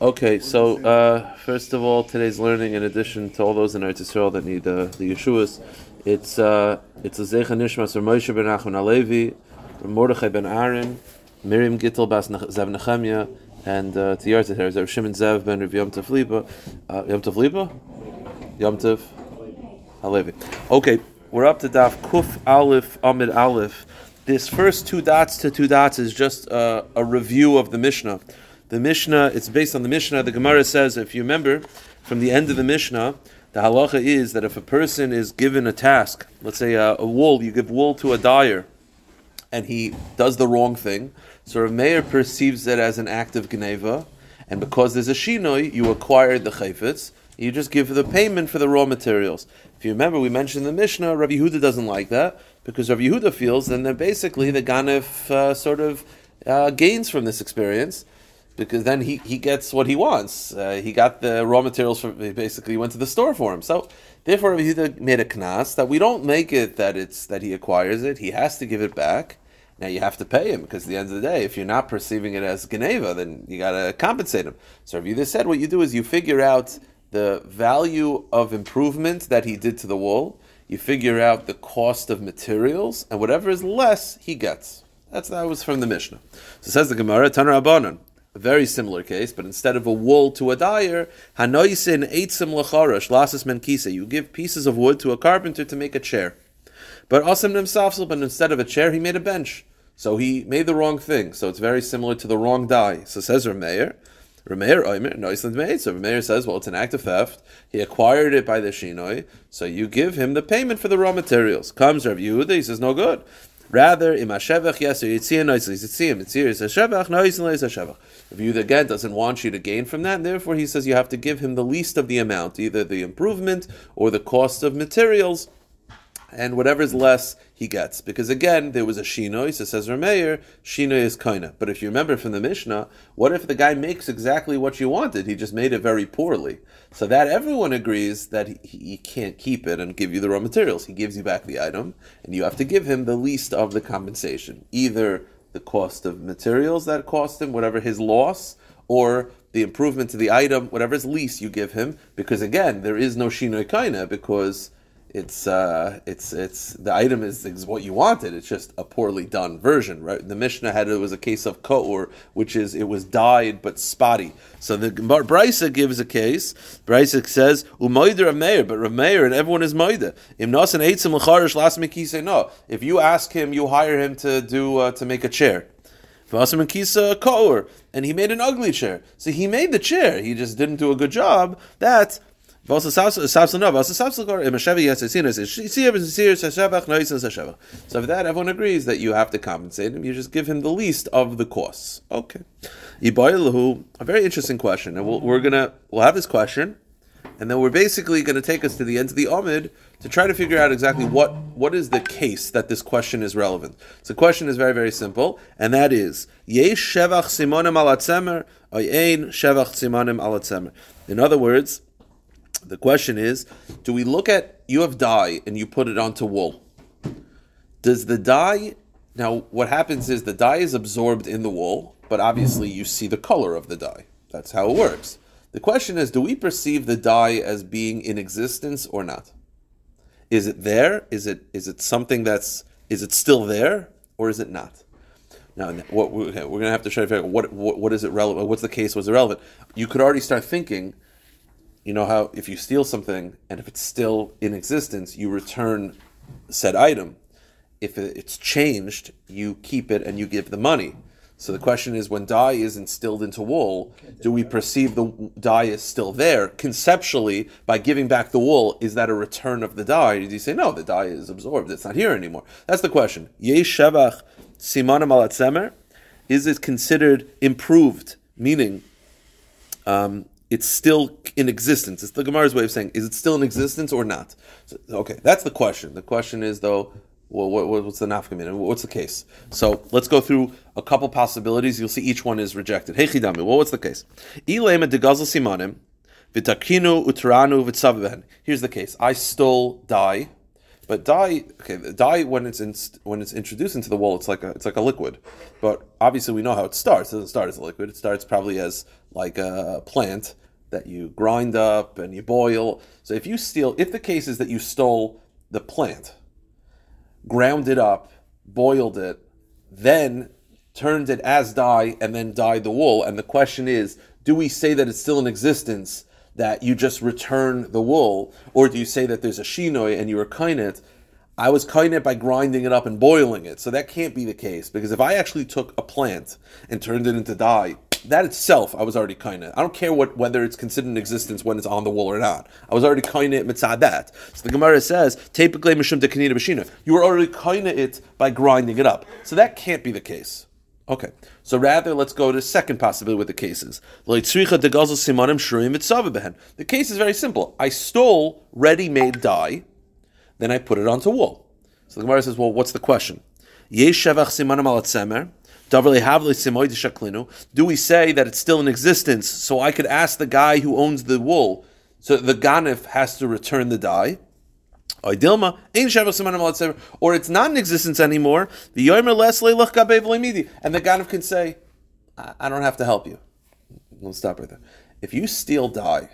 Okay, so uh, first of all, today's learning, in addition to all those in Eretz Yisrael that need uh, the Yeshuas, it's uh, it's a Zecha Nishmas or Moshe ben Achon Alevi, Mordechai ben Aaron, Miriam Gittel bas Zev Nechemia, and uh, here is Shimon Zev ben Rav Yom Tov Liba, uh, Yom Tov Liba, Yom Tov Alevi. Okay, we're up to Daf Kuf Aleph Amid Aleph. This first two dots to two dots is just uh, a review of the Mishnah. The Mishnah, it's based on the Mishnah. The Gemara says, if you remember, from the end of the Mishnah, the halacha is that if a person is given a task, let's say a, a wool, you give wool to a dyer, and he does the wrong thing, so Rameir perceives it as an act of geneva, and because there's a shinoi, you acquired the chayfetz, you just give the payment for the raw materials. If you remember, we mentioned the Mishnah, Rabbi Yehuda doesn't like that, because Rabbi Yehuda feels then that basically the ganef uh, sort of uh, gains from this experience, because then he, he gets what he wants. Uh, he got the raw materials he basically went to the store for him. So therefore, he made a knas that we don't make it that it's that he acquires it. He has to give it back. Now you have to pay him because at the end of the day, if you're not perceiving it as Geneva, then you got to compensate him. So Rabbi said, what you do is you figure out the value of improvement that he did to the wall. You figure out the cost of materials, and whatever is less, he gets. That's that was from the Mishnah. So says the Gemara, Tanar Abanon a very similar case, but instead of a wool to a dyer, hanoisin eitzim lacharash lasis menkisa. You give pieces of wood to a carpenter to make a chair. But asim nimsafsel, but instead of a chair, he made a bench. So he made the wrong thing. So it's very similar to the wrong dye. So says Rameir. Rameir Oimer, Noisland made. So Rameir says, well, it's an act of theft. He acquired it by the Shinoi. So you give him the payment for the raw materials. Comes Rav Yehuda, he says, no good. Rather, im hashevach or yitzia noisli yitzia yitzia is noisli is hashevach. If you again doesn't want you to gain from that, and therefore he says you have to give him the least of the amount, either the improvement or the cost of materials and whatever is less he gets. Because again, there was a shinoy, so says Rameir, shinoy is kaina. But if you remember from the Mishnah, what if the guy makes exactly what you wanted? He just made it very poorly. So that everyone agrees that he, he can't keep it and give you the raw materials. He gives you back the item, and you have to give him the least of the compensation. Either the cost of materials that cost him, whatever his loss, or the improvement to the item, whatever least you give him, because again, there is no shinoy kaina, because it's uh, it's it's the item is, is what you wanted. It's just a poorly done version, right? The Mishnah had it was a case of koor, which is it was dyed but spotty. So the Brisa gives a case. Brisa says umoider Rameir, but Rameir and everyone is moida. Im nasan eitzim l'charish last mikise no. If you ask him, you hire him to do uh, to make a chair. And he made an ugly chair. So he made the chair. He just didn't do a good job. That so for that, everyone agrees that you have to compensate him. You just give him the least of the costs. Okay. A very interesting question, and we we are gonna we'll have this question, and then we're basically to take us to the end of the Amid to try to figure out exactly what what is the case that this question is relevant. So the question is very very simple, and that is Yesh shevach simonim alatzemer, ayin shevach simonim alatzemer. In other words the question is, do we look at you have dye and you put it onto wool? Does the dye now what happens is the dye is absorbed in the wool, but obviously you see the color of the dye. That's how it works. The question is, do we perceive the dye as being in existence or not? Is it there? Is it is it something that's is it still there or is it not? Now, what we're going to have to try to figure out what, what what is it relevant? What's the case? Was it relevant? You could already start thinking you know how if you steal something and if it's still in existence, you return said item. If it's changed, you keep it and you give the money. So the question is, when dye is instilled into wool, do we perceive the dye is still there conceptually by giving back the wool? Is that a return of the dye? Do you say no, the dye is absorbed; it's not here anymore? That's the question. Is it considered improved? Meaning, um, it's still in existence. It's the Gemara's way of saying, is it still in existence or not? So, okay, that's the question. The question is, though, well, what, what's the nafkamina? What's the case? So let's go through a couple possibilities. You'll see each one is rejected. Hey chidami, well, what's the case? simanim, utranu Here's the case. I stole dye But dye, okay, dye when it's in, when it's introduced into the wool, it's like a it's like a liquid. But obviously, we know how it starts. It doesn't start as a liquid. It starts probably as like a plant that you grind up and you boil. So if you steal, if the case is that you stole the plant, ground it up, boiled it, then turned it as dye, and then dyed the wool, and the question is, do we say that it's still in existence? That you just return the wool, or do you say that there's a shinoi and you were kainet? I was kainet by grinding it up and boiling it, so that can't be the case because if I actually took a plant and turned it into dye, that itself I was already kainet. I don't care what whether it's considered in existence when it's on the wool or not. I was already kainet mitzad that. So the Gemara says, "Typically mishum dekanina b'shina." You were already kainet it by grinding it up, so that can't be the case. Okay, so rather let's go to the second possibility with the cases. The case is very simple. I stole ready-made dye, then I put it onto wool. So the Gemara says, well, what's the question? Do we say that it's still in existence so I could ask the guy who owns the wool, so the ganif has to return the dye? Or it's not in existence anymore. The and the Ganav can say, I don't have to help you. Let's stop right there. If you steal dye,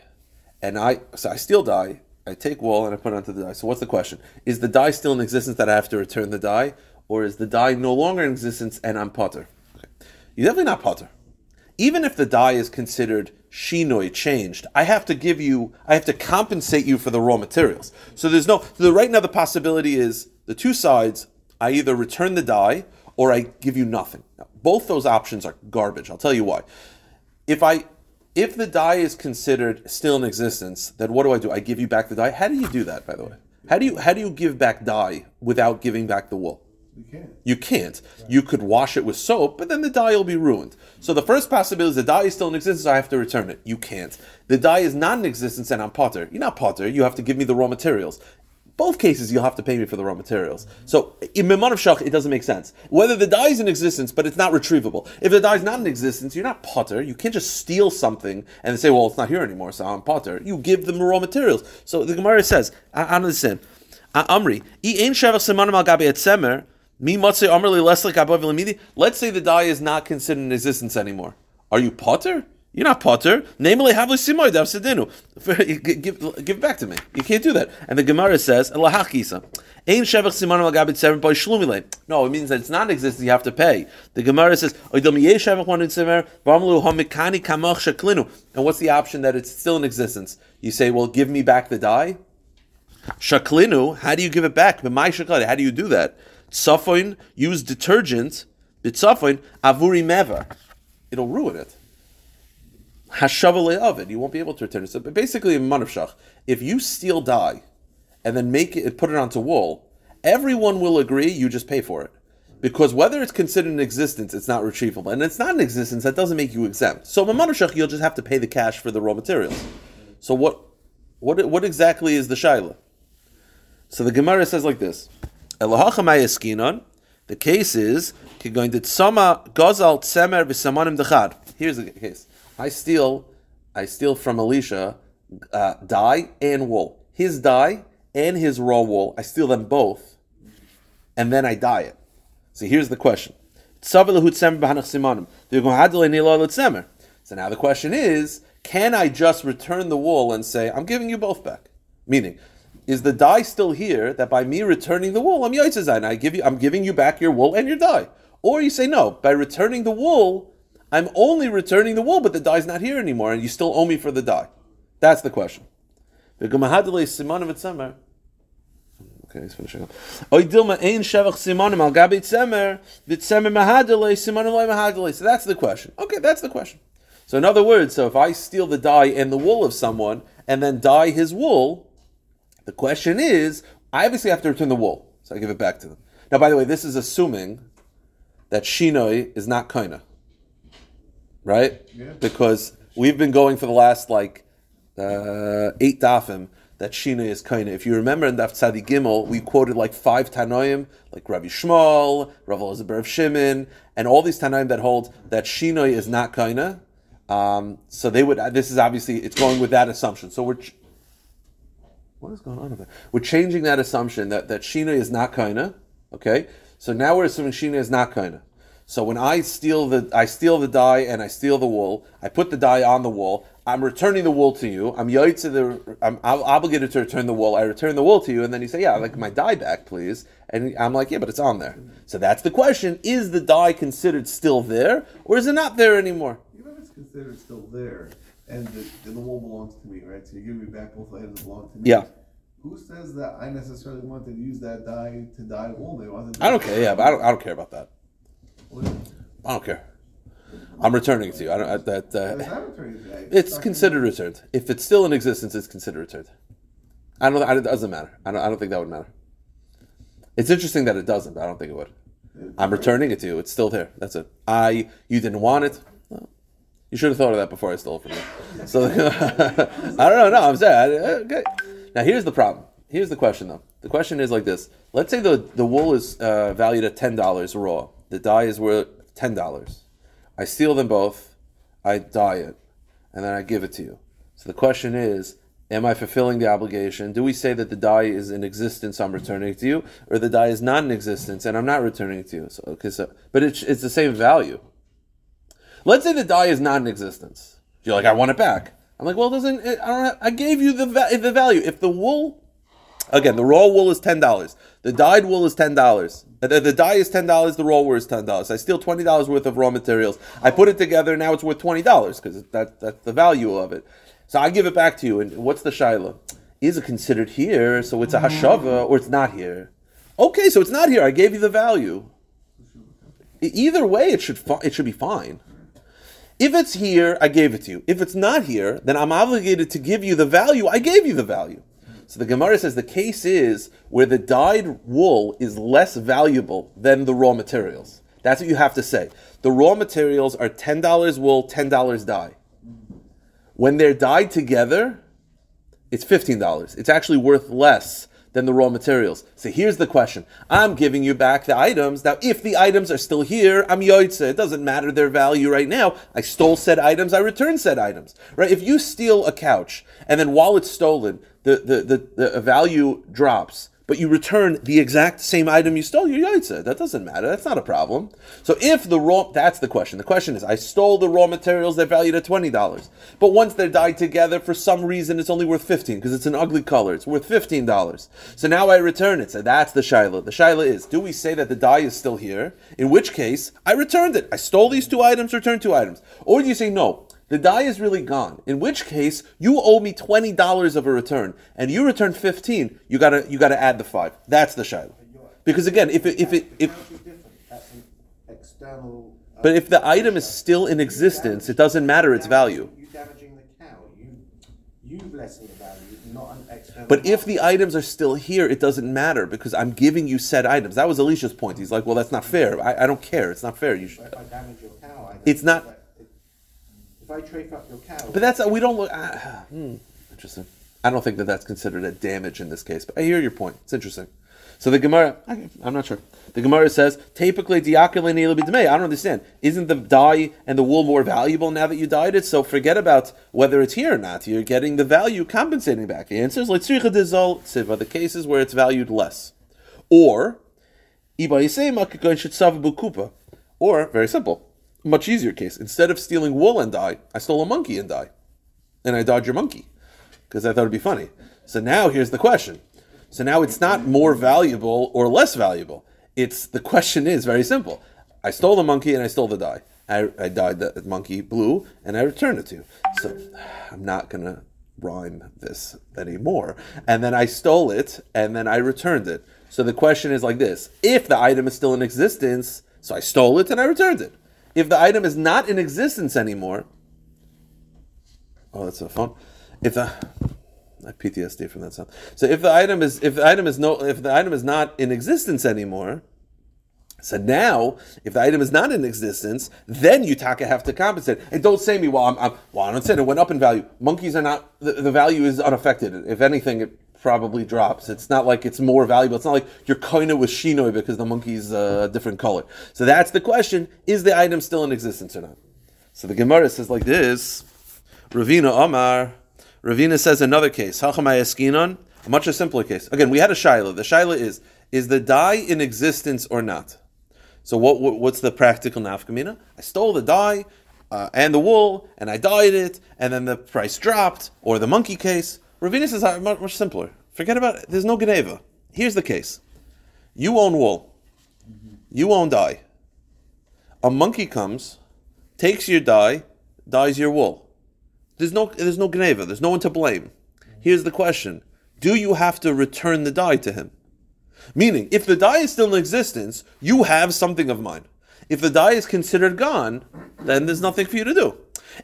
and I so I steal dye, I take wool and I put it onto the dye. So what's the question? Is the dye still in existence that I have to return the dye, or is the dye no longer in existence and I'm potter? Okay. You're definitely not potter. Even if the dye is considered shinoi changed, I have to give you, I have to compensate you for the raw materials. So there's no, the right now the possibility is the two sides, I either return the dye or I give you nothing. Now, both those options are garbage. I'll tell you why. If I, if the dye is considered still in existence, then what do I do? I give you back the dye. How do you do that, by the way? How do you how do you give back dye without giving back the wool? You can't. You can't. You could wash it with soap, but then the dye will be ruined. So the first possibility is the dye is still in existence, so I have to return it. You can't. The dye is not in existence and I'm potter. You're not potter, you have to give me the raw materials. Both cases, you'll have to pay me for the raw materials. So in Mimanav Shach, it doesn't make sense. Whether the dye is in existence, but it's not retrievable. If the dye is not in existence, you're not potter. You can't just steal something and say, well, it's not here anymore, so I'm potter. You give them the raw materials. So the Gemara says, I, I understand. Amri, Let's say the dye is not considered in existence anymore. Are you potter? You're not potter. Namely, davsedinu. Give give it back to me. You can't do that. And the Gemara says, "Lahachisa." No, it means that it's not in existence. You have to pay. The Gemara says, "Oidom yesh shevach one in sever v'amlu shaklinu." And what's the option that it's still in existence? You say, "Well, give me back the die." Shaklinu. How do you give it back? How do you do that? Tzafoin, use detergent, bitzafoin, avuri meva. It'll ruin it. Hashavale of it. You won't be able to return it. So basically, in Manavshach, if you steal dye and then make it, put it onto wool, everyone will agree you just pay for it. Because whether it's considered in existence, it's not retrievable. And it's not in existence, that doesn't make you exempt. So in Manavshach, you'll just have to pay the cash for the raw materials. So what, what, what exactly is the shaila? So the Gemara says like this. The case is going to tsama gozal tsemer v'samanim dechad. Here's the case. I steal, I steal from Elisha uh, dye and wool. His dye and his raw wool. I steal them both, and then I dye it. So here's the question. So now the question is, can I just return the wool and say, I'm giving you both back? Meaning, is the dye still here that by me returning the wool, I'm yoitzazayin, I give you, I'm giving you back your wool and your dye. Or you say no, by returning the wool, I'm only returning the wool, but the dye's not here anymore, and you still owe me for the dye. That's the question. Okay, he's finishing up. So that's the question. Okay, that's the question. So in other words, so if I steal the dye and the wool of someone and then dye his wool, the question is, I obviously have to return the wool, so I give it back to them. Now, by the way, this is assuming that Shinoi is not Kaina. Right? Yeah. Because we've been going for the last like uh, eight dafim that Shina is kaina. If you remember in Daf Tzadi Gimel, we quoted like five Tanoim, like Rabbi Shmuel, Rav Elazar of Shimon, and all these Tanoim that hold that shinoi is not kaina. Um, so they would. This is obviously it's going with that assumption. So we're what is going on over there? We're changing that assumption that, that Shina is not kaina. Okay? So now we're assuming Shina is not kaina. So when I steal the I steal the dye and I steal the wool, I put the dye on the wool. I'm returning the wool to you. I'm to the I'm obligated to return the wool. I return the wool to you, and then you say, "Yeah, I'd like my dye back, please." And I'm like, "Yeah, but it's on there." So that's the question: Is the dye considered still there, or is it not there anymore? Even if it's considered still there, and the, and the belongs to me, right? So you give me back both the items that belong to me. Yeah. Who says that I necessarily wanted to use that dye to dye wool? They wanted. I don't care. Yeah, but I don't. I don't care about that. I don't care. I'm returning it to you. I don't. That uh, it's considered returned. If it's still in existence, it's considered returned. I don't. It doesn't matter. I don't. I don't think that would matter. It's interesting that it doesn't, but I don't think it would. I'm returning it to you. It's still there. That's it. I. You didn't want it. You should have thought of that before I stole from you. So I don't know. No, I'm saying. Okay. Now here's the problem. Here's the question though. The question is like this. Let's say the the wool is uh, valued at ten dollars raw. The dye is worth ten dollars. I steal them both, I dye it, and then I give it to you. So the question is, am I fulfilling the obligation? Do we say that the dye is in existence, I'm returning it to you, or the dye is not in existence and I'm not returning it to you? So, okay, so but it's it's the same value. Let's say the dye is not in existence. You're like, I want it back. I'm like, well, doesn't it, I don't have, I gave you the the value. If the wool Again, the raw wool is ten dollars. The dyed wool is ten dollars. The, the dye is ten dollars. The raw wool is ten dollars. I steal twenty dollars worth of raw materials. I put it together. Now it's worth twenty dollars because that that's the value of it. So I give it back to you. And what's the shaila? Is it considered here? So it's a hashava, or it's not here? Okay, so it's not here. I gave you the value. Either way, it should it should be fine. If it's here, I gave it to you. If it's not here, then I'm obligated to give you the value. I gave you the value. So the Gemara says the case is where the dyed wool is less valuable than the raw materials. That's what you have to say. The raw materials are $10 wool, $10 dye. When they're dyed together, it's $15. It's actually worth less than the raw materials. So here's the question. I'm giving you back the items. Now, if the items are still here, I'm yoitze. It doesn't matter their value right now. I stole said items, I return said items. Right? If you steal a couch and then while it's stolen, the, the, the, the value drops, but you return the exact same item you stole, you're yaitza. That doesn't matter. That's not a problem. So if the raw, that's the question. The question is, I stole the raw materials that valued at twenty dollars, but once they're dyed together, for some reason, it's only worth fifteen because it's an ugly color. It's worth fifteen dollars. So now I return it. So that's the shaila. The shaila is, do we say that the dye is still here? In which case, I returned it. I stole these two items, returned two items. Or do you say no? The die is really gone. In which case, you owe me twenty dollars of a return, and you return fifteen. You gotta you gotta add the five. That's the shaila. Because again, if it, if it if external, uh, but if the item is still in existence, it doesn't matter its value. You damaging the cow. You you lessen the value, not an external. But if the items are still here, it doesn't matter because I'm giving you said items. That was Elisha's point. He's like, well, that's not fair. I, I don't care. It's not fair. You should. If I damage your cow, it's not. If I trafe up your cow. But that's we don't look. Uh, hmm, interesting. I don't think that that's considered a damage in this case. But I hear your point. It's interesting. So the Gemara, I'm not sure. The Gemara says, "Typically, I don't understand. Isn't the dye and the wool more valuable now that you dyed it? So forget about whether it's here or not. You're getting the value compensating back. The answer is like siva. The cases where it's valued less, or ibayisei should bukupa, or very simple much easier case. Instead of stealing wool and dye, I stole a monkey and dye. And I dodged your monkey because I thought it'd be funny. So now here's the question. So now it's not more valuable or less valuable. It's the question is very simple. I stole the monkey and I stole the dye. I, I dyed the monkey blue and I returned it to you. So I'm not gonna rhyme this anymore. And then I stole it and then I returned it. So the question is like this: If the item is still in existence, so I stole it and I returned it if the item is not in existence anymore, oh, that's a phone. If the I PTSD from that sound. So if the item is if the item is no if the item is not in existence anymore, so now if the item is not in existence, then you taka have to compensate. And don't say me, well, I'm, I'm well, I'm not saying it went up in value. Monkeys are not the, the value is unaffected. If anything, it probably drops. It's not like it's more valuable. It's not like you're of with Shinoi because the monkey's a different color. So that's the question: Is the item still in existence or not? So the Gemara says like this: Ravina Omar. Ravina says another case. Hachamay eskinon A much simpler case. Again, we had a shaila. The shaila is: is the dye in existence or not? So what, what what's the practical nafkamina? I stole the dye uh, and the wool, and I dyed it, and then the price dropped. Or the monkey case. Ravina's is much, much simpler. Forget about it. There's no geneva. Here's the case: you own wool, you own dye. A monkey comes, takes your dye, dyes your wool. There's no there's no geneva. There's no one to blame. Here's the question: Do you have to return the dye to him? Meaning, if the dye is still in existence, you have something of mine. If the dye is considered gone, then there's nothing for you to do.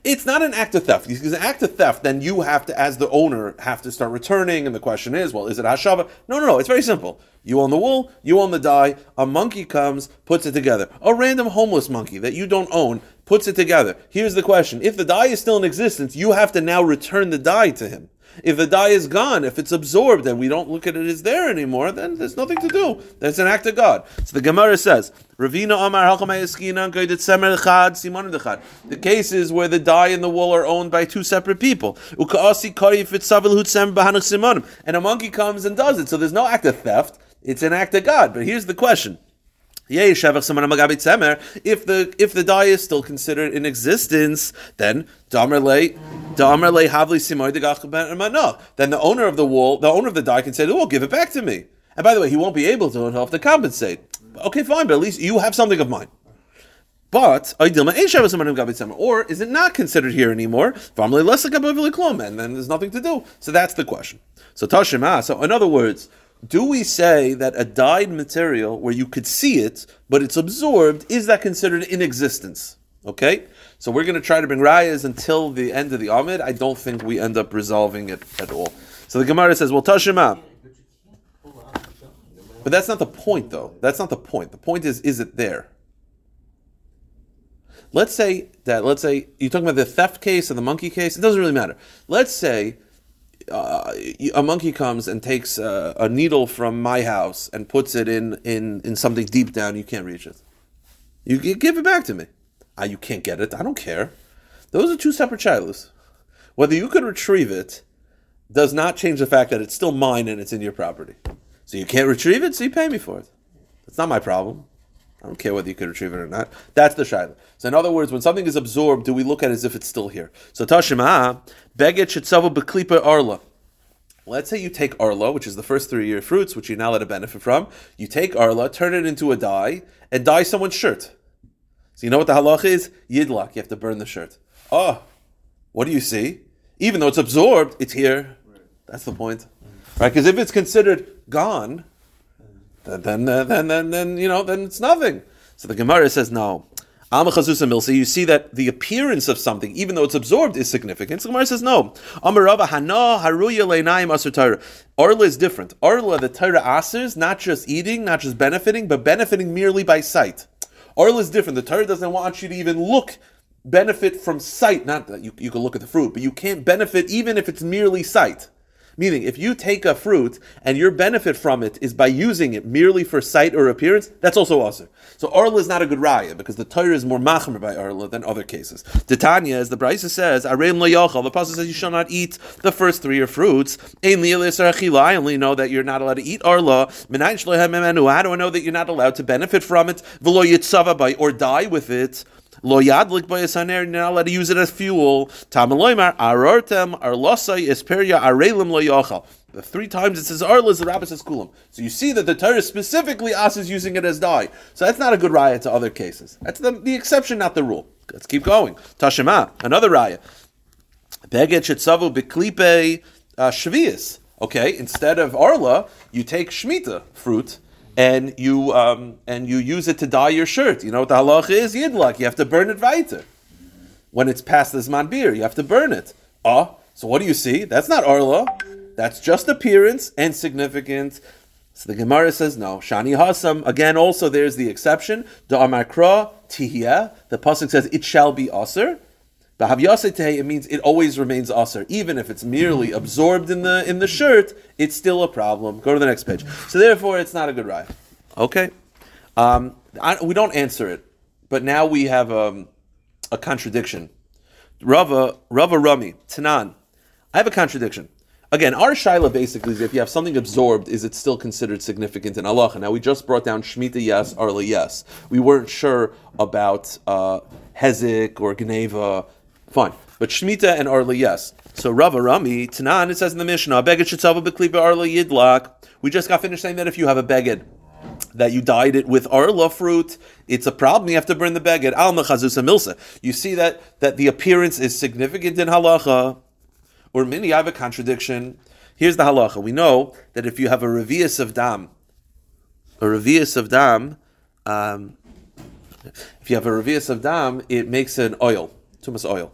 It's not an act of theft. Because an act of theft, then you have to, as the owner, have to start returning. And the question is, well, is it hashava? No, no, no. It's very simple. You own the wool, you own the dye. A monkey comes, puts it together. A random homeless monkey that you don't own puts it together. Here's the question: If the dye is still in existence, you have to now return the dye to him. If the dye is gone, if it's absorbed and we don't look at it as there anymore, then there's nothing to do. That's an act of God. So the Gemara says, Ravina Amar The cases where the dye and the wool are owned by two separate people. And a monkey comes and does it. So there's no act of theft. It's an act of God. But here's the question. If the if the dye is still considered in existence, then then the owner of the wool, the owner of the dye can say, "Oh, give it back to me." And by the way, he won't be able to, and he'll have to compensate. Okay, fine, but at least you have something of mine. But or is it not considered here anymore? And then there's nothing to do. So that's the question. So Tashima. So in other words do we say that a dyed material where you could see it, but it's absorbed, is that considered in existence? Okay? So we're going to try to bring rayas until the end of the Amid. I don't think we end up resolving it at all. So the Gemara says, well, Tashima. But that's not the point, though. That's not the point. The point is, is it there? Let's say that, let's say, you're talking about the theft case or the monkey case. It doesn't really matter. Let's say uh, a monkey comes and takes a, a, needle from my house and puts it in, in, in something deep down, you can't reach it. You, you give it back to me. Ah, you can't get it. I don't care. Those are two separate childless. Whether you could retrieve it does not change the fact that it's still mine and it's in your property. So you can't retrieve it, so you pay me for it. It's not my problem. I don't care whether you could retrieve it or not. That's the shaila. So in other words, when something is absorbed, do we look at it as if it's still here? So Tashima, Beget Shitzavu Beklipa Arla. Let's say you take Arla, which is the first three year fruits, which you're not allowed to benefit from. You take Arla, turn it into a dye, and dye someone's shirt. So you know what the halach is? Yidlak, you have to burn the shirt. Oh, what do you see? Even though it's absorbed, it's here. That's the point. Right? Because if it's considered gone, then then, uh, then then then you know then it's nothing. So the Gemara says no. Amachazusa milsi, you see that the appearance of something, even though it's absorbed, is significant. So Gemara says no. Amarava hana haruya leinaim asur Torah. Arla is different. Arla, the Torah asers, not just eating, not just benefiting, but benefiting merely by sight. Arla is different. The Torah doesn't want you to even look benefit from sight. Not that you, you can look at the fruit, but you can't benefit even if it's merely sight. Meaning, if you take a fruit and your benefit from it is by using it merely for sight or appearance, that's also awesome. So Arla is not a good raya because the Torah is more machmer by Arla than other cases. Titania, as the Brisa says, Areim lo the Pasuk says you shall not eat the first three of fruits. I only know that you're not allowed to eat Arla. How do I know that you're not allowed to benefit from it? Or die with it. Lo yadlik by you're not allowed to use it as fuel. Tamaloimar, arortem, arlosai, esperia, arelim lo yochal. The three times it says arla, the rabbi says kulam. So you see that the Torah specifically us is using it as dye. So that's not a good raya to other cases. That's the, the exception, not the rule. Let's keep going. Tashema, another raya. Beget shetzavu beklipe uh, shvius. Okay, instead of arla, you take shmita fruit and you um, and you use it to dye your shirt. You know what the halach is? Yidlak. You have to burn it weiter. When it's past the zman beer, you have to burn it. Ah, so what do you see? That's not arla. That's just appearance and significance. So the Gemara says no. Shani hasam again. Also, there's the exception. Da amakra tihya. The pasuk says it shall be aser. But havyasete it means it always remains aser, even if it's merely absorbed in the in the shirt. It's still a problem. Go to the next page. So therefore, it's not a good ride. Okay, um, I, we don't answer it, but now we have um, a contradiction. Rava Rava Rami Tanan. I have a contradiction. Again, our shaila basically is if you have something absorbed, is it still considered significant in Allah? Now we just brought down Shemitah yes, Arla yes. We weren't sure about uh, Hezik or Gneva. Fine. But Shemitah and Arla yes. So Rava Rami, Tanan, it says in the Mishnah, Beged Shetzava Beklipa Arla Yidlak. We just got finished saying that if you have a Beged, that you dyed it with arla fruit, it's a problem. You have to burn the beged. Al mechazusa milsa. You see that that the appearance is significant in halacha, or many, I have a contradiction. Here's the halacha. We know that if you have a revius of dam, a revius of dam, um, if you have a revius of dam, it makes an oil, tumas oil.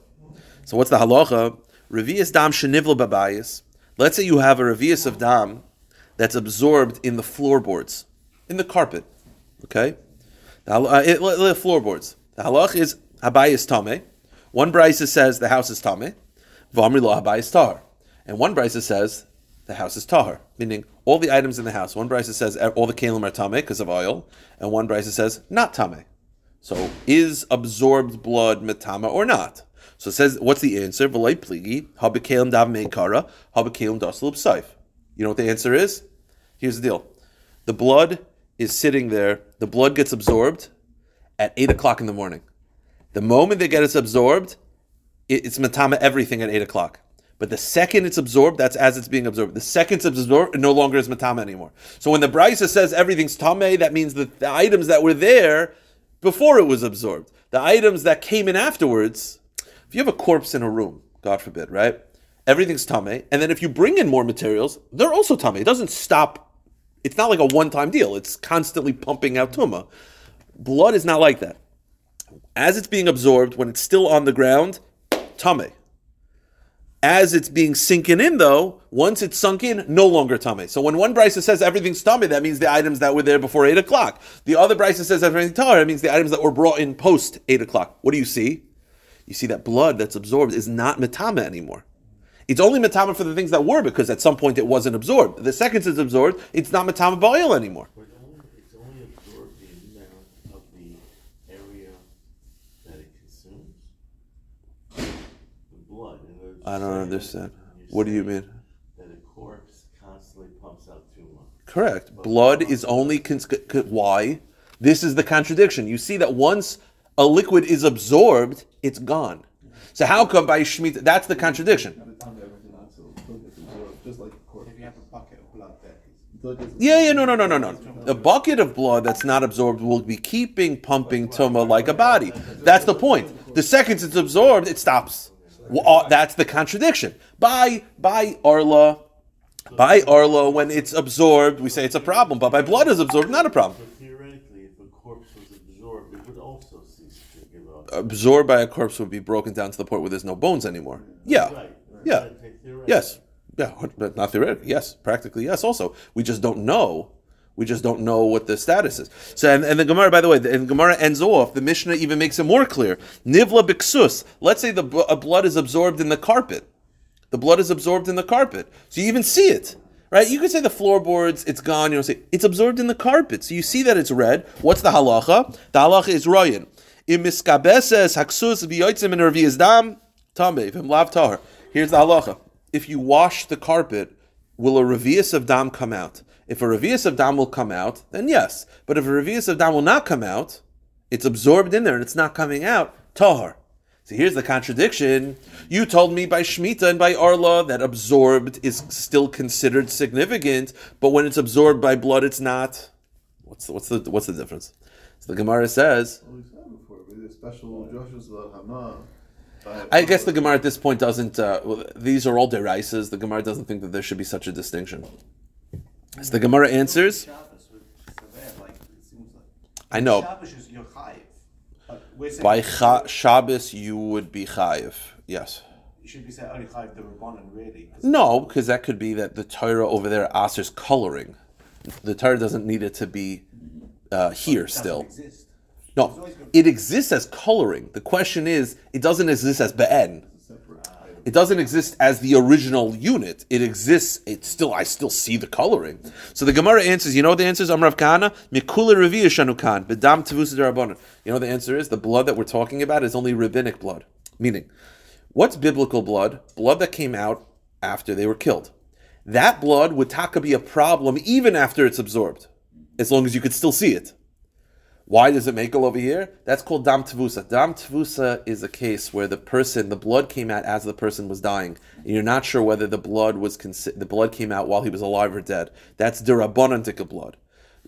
So what's the halacha? Revius dam shenivla babayis. Let's say you have a revius of dam that's absorbed in the floorboards in the carpet. Okay, the, uh, it, floorboards. The halach is habayis tame. One brisa says the house is tame. V'amri lo habayis tar. And one brisa says the house is tahar, meaning all the items in the house. One brisa says all the kalim are tame because of oil, and one brisa says not tame. So is absorbed blood metama or not? So it says, what's the answer? You know what the answer is? Here's the deal: the blood is sitting there, the blood gets absorbed at 8 o'clock in the morning. The moment they get it absorbed, it's matama everything at 8 o'clock. But the second it's absorbed, that's as it's being absorbed. The second it's absorbed, it no longer is matama anymore. So when the brisa says everything's tame, that means that the items that were there before it was absorbed, the items that came in afterwards, if you have a corpse in a room, God forbid, right? Everything's tame, and then if you bring in more materials, they're also tame. It doesn't stop it's not like a one-time deal. It's constantly pumping out tuma. Blood is not like that. As it's being absorbed, when it's still on the ground, tame. As it's being sinking in, though, once it's sunk in, no longer tame. So when one brisa says everything's tame, that means the items that were there before eight o'clock. The other brisa says everything's tar, it means the items that were brought in post eight o'clock. What do you see? You see that blood that's absorbed is not metama anymore. It's only metama for the things that were because at some point it wasn't absorbed. The second it's absorbed, it's not metama ba'oil anymore. It's only absorbed the amount of the area that it consumes. Blood. in other words, I don't understand. What do you mean? That a corpse constantly pumps out too much. Correct. Blood is only cons- c- why. This is the contradiction. You see that once a liquid is absorbed, it's gone. So how come by Shemitah? That's the contradiction. At the time, everything not so it still gets absorbed, just like the corpse. If you have a bucket of blood there, It still gets Yeah, yeah, no, no, no, no, no. A bucket of blood that's not absorbed will be keeping pumping tuma like a body. That's the point. The second it's absorbed, it stops. Well, uh, that's the contradiction. By by Arla, by Arla, when it's absorbed, we say it's a problem. But by blood is absorbed, not a problem. But theoretically, if a corpse was absorbed, it would also Absorbed by a corpse would be broken down to the point where there's no bones anymore. Yeah, Right. yeah, yes, yeah, but not theoretically. Yes, practically yes. Also, we just don't know. We just don't know what the status is. So, and, and the Gemara, by the way, the, and Gemara ends off. The Mishnah even makes it more clear. Nivla biksus. Let's say the b- blood is absorbed in the carpet. The blood is absorbed in the carpet, so you even see it, right? You could say the floorboards, it's gone. You know, say it's absorbed in the carpet, so you see that it's red. What's the halacha? The halacha is royan. Haksus and revias dam lav. Here's the halacha: If you wash the carpet, will a revius of dam come out? If a revius of dam will come out, then yes. But if a revius of dam will not come out, it's absorbed in there and it's not coming out. Tahar. So here's the contradiction. You told me by Shemitah and by Arla that absorbed is still considered significant, but when it's absorbed by blood, it's not. What's the, what's the what's the difference? So the Gemara says. Well, we said before, but there's special Joshua's Hana. I guess the Gemara at this point doesn't. Uh, well, these are all deraisas. The Gemara doesn't think that there should be such a distinction. So the Gemara answers. Shabbos would survive, like, it seems like. I know Shabbos is your chayiv. But we're saying by Cha- Shabbos you would be chayiv. Yes. You should be saying only chayiv the rabbanon, really. 'cause No, because that could be that the Torah over there asers coloring. The Torah doesn't need it to be uh, here still. Exist. No, it exists as coloring. The question is, it doesn't exist as be'en. It doesn't exist as the original unit. It exists. It still. I still see the coloring. So the Gemara answers. You know what the answer is? Amrav Kana mikula revia shanukan bedam tavus derabanan. You know the answer is? The blood that we're talking about is only rabbinic blood. Meaning, what's biblical blood? Blood that came out after they were killed. that blood would taka be a problem even after it's absorbed, as long as you could still see it. Why does it make over here? That's called dam tvusa. Dam tvusa is a case where the person, the blood came out as the person was dying, and you're not sure whether the blood was consi- the blood came out while he was alive or dead. That's derabanan tikka blood.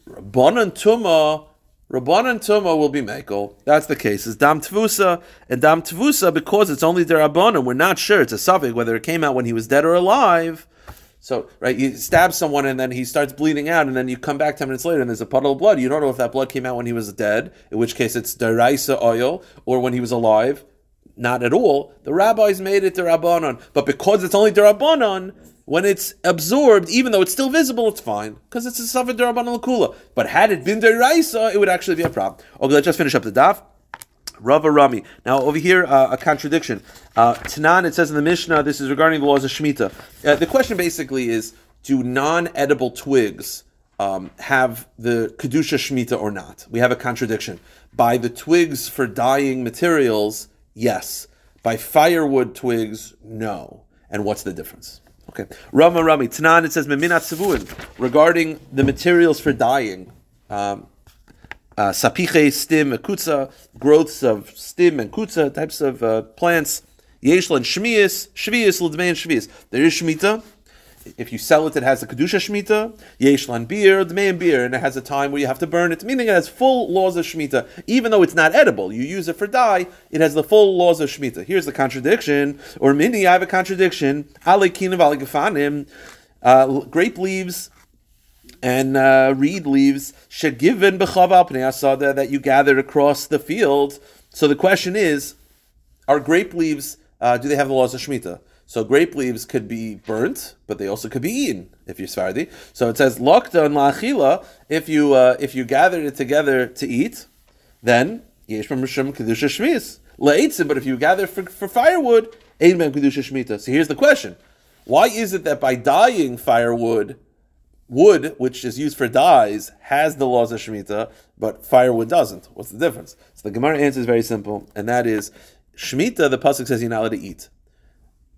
Rabbanan tuma, Rabbanan tuma will be mekel. That's the case. Is dam tvusa and dam tvusa because it's only derabanan. We're not sure. It's a suffix whether it came out when he was dead or alive. So, right, you stab someone and then he starts bleeding out, and then you come back 10 minutes later and there's a puddle of blood. You don't know if that blood came out when he was dead, in which case it's deraisa oil, or when he was alive. Not at all. The rabbis made it derabanan. But because it's only derabanan, when it's absorbed, even though it's still visible, it's fine. Because it's a suffer derabanan lakula. But had it been deraisa, it would actually be a problem. Okay, let's just finish up the daf. Rava Rami. Now over here, uh, a contradiction. Uh, Tanan, it says in the Mishnah, this is regarding the laws of Shemitah. Uh, the question basically is, do non-edible twigs um, have the Kedusha Shemitah or not? We have a contradiction. By the twigs for dyeing materials, yes. By firewood twigs, no. And what's the difference? Okay. Rama Rami. Tanan, it says, regarding the materials for dyeing. Um, sapiche, stim, kutza, growths of stim and kutza, types of uh, plants. Yeshlan shmias, shvias, l'dmein shvias. There is shmita. If you sell it, it has a kedusha shmita. Yeshlan beer, dmein beer, and it has a time where you have to burn it. Meaning it has full laws of shmita, even though it's not edible. You use it for dye. It has the full laws of shmita. Here's the contradiction, or mini. I have a contradiction. Alekin of uh, grape leaves and uh, reed leaves shegiven b'chava pnei asada that you gathered across the field. So the question is, are grape leaves? Uh, do they have the laws of shemitah? So grape leaves could be burnt, but they also could be eaten if you're Sephardi. So it says lokta and la'achila. If you uh, if you gathered it together to eat, then yesh mishum kedusha shmis la'etzim. But if you gather for, for firewood, ein ben kedusha shmita. So here's the question: Why is it that by dyeing firewood? Wood, which is used for dyes, has the laws of Shemitah, but firewood doesn't. What's the difference? So the Gemara answer is very simple, and that is Shemitah, the Pasuk says you're not allowed to eat.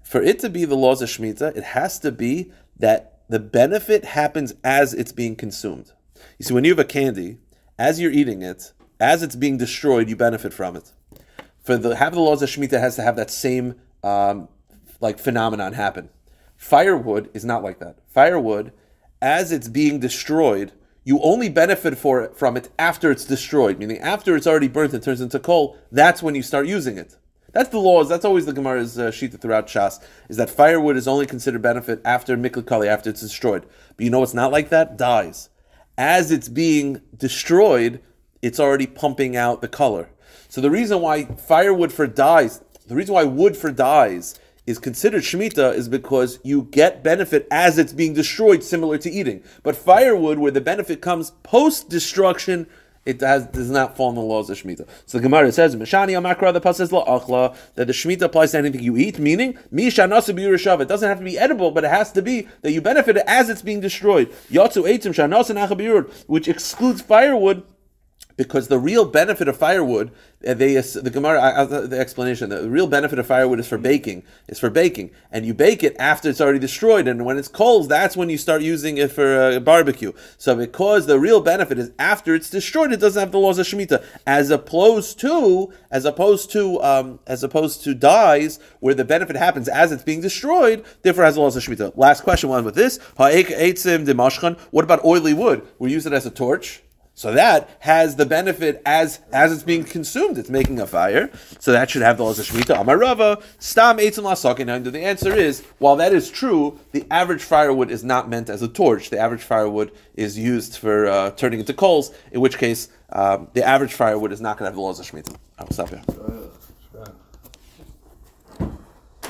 For it to be the laws of Shemitah, it has to be that the benefit happens as it's being consumed. You see, when you have a candy, as you're eating it, as it's being destroyed, you benefit from it. For the have the laws of Shemitah has to have that same um, like phenomenon happen. Firewood is not like that. Firewood as it's being destroyed, you only benefit for it, from it after it's destroyed, meaning after it's already burnt and turns into coal, that's when you start using it. That's the laws. That's always the Gemara's uh, shita throughout Shas. Is that firewood is only considered benefit after miklikali, after it's destroyed. But you know what's not like that? Dyes. As it's being destroyed, it's already pumping out the color. So the reason why firewood for dyes, the reason why wood for dyes is considered Shemitah is because you get benefit as it's being destroyed, similar to eating. But firewood, where the benefit comes post destruction, it has, does not fall in the laws of Shemitah. So the Gemara says, Mishani Amakra, the Pas says Achla, that the Shemitah applies to anything you eat, meaning, Misha It doesn't have to be edible, but it has to be that you benefit as it's being destroyed. Yatsu Eitim Shanasa which excludes firewood because the real benefit of firewood, uh, they the Gemara the explanation, the real benefit of firewood is for baking, is for baking, and you bake it after it's already destroyed, and when it's cold, that's when you start using it for uh, barbecue. So because the real benefit is after it's destroyed, it doesn't have the laws of shemitah, as opposed to as opposed to um, as opposed to dyes where the benefit happens as it's being destroyed, therefore has the laws of shemitah. Last question, one with this: What about oily wood? We use it as a torch. So that has the benefit as as it's being consumed, it's making a fire. So that should have the laws of Shemitah. Amarava, Stam Eitzim Lasakin. The answer is, while that is true, the average firewood is not meant as a torch. The average firewood is used for uh, turning into coals, in which case um, the average firewood is not going to have the laws of Shemitah. I will stop here.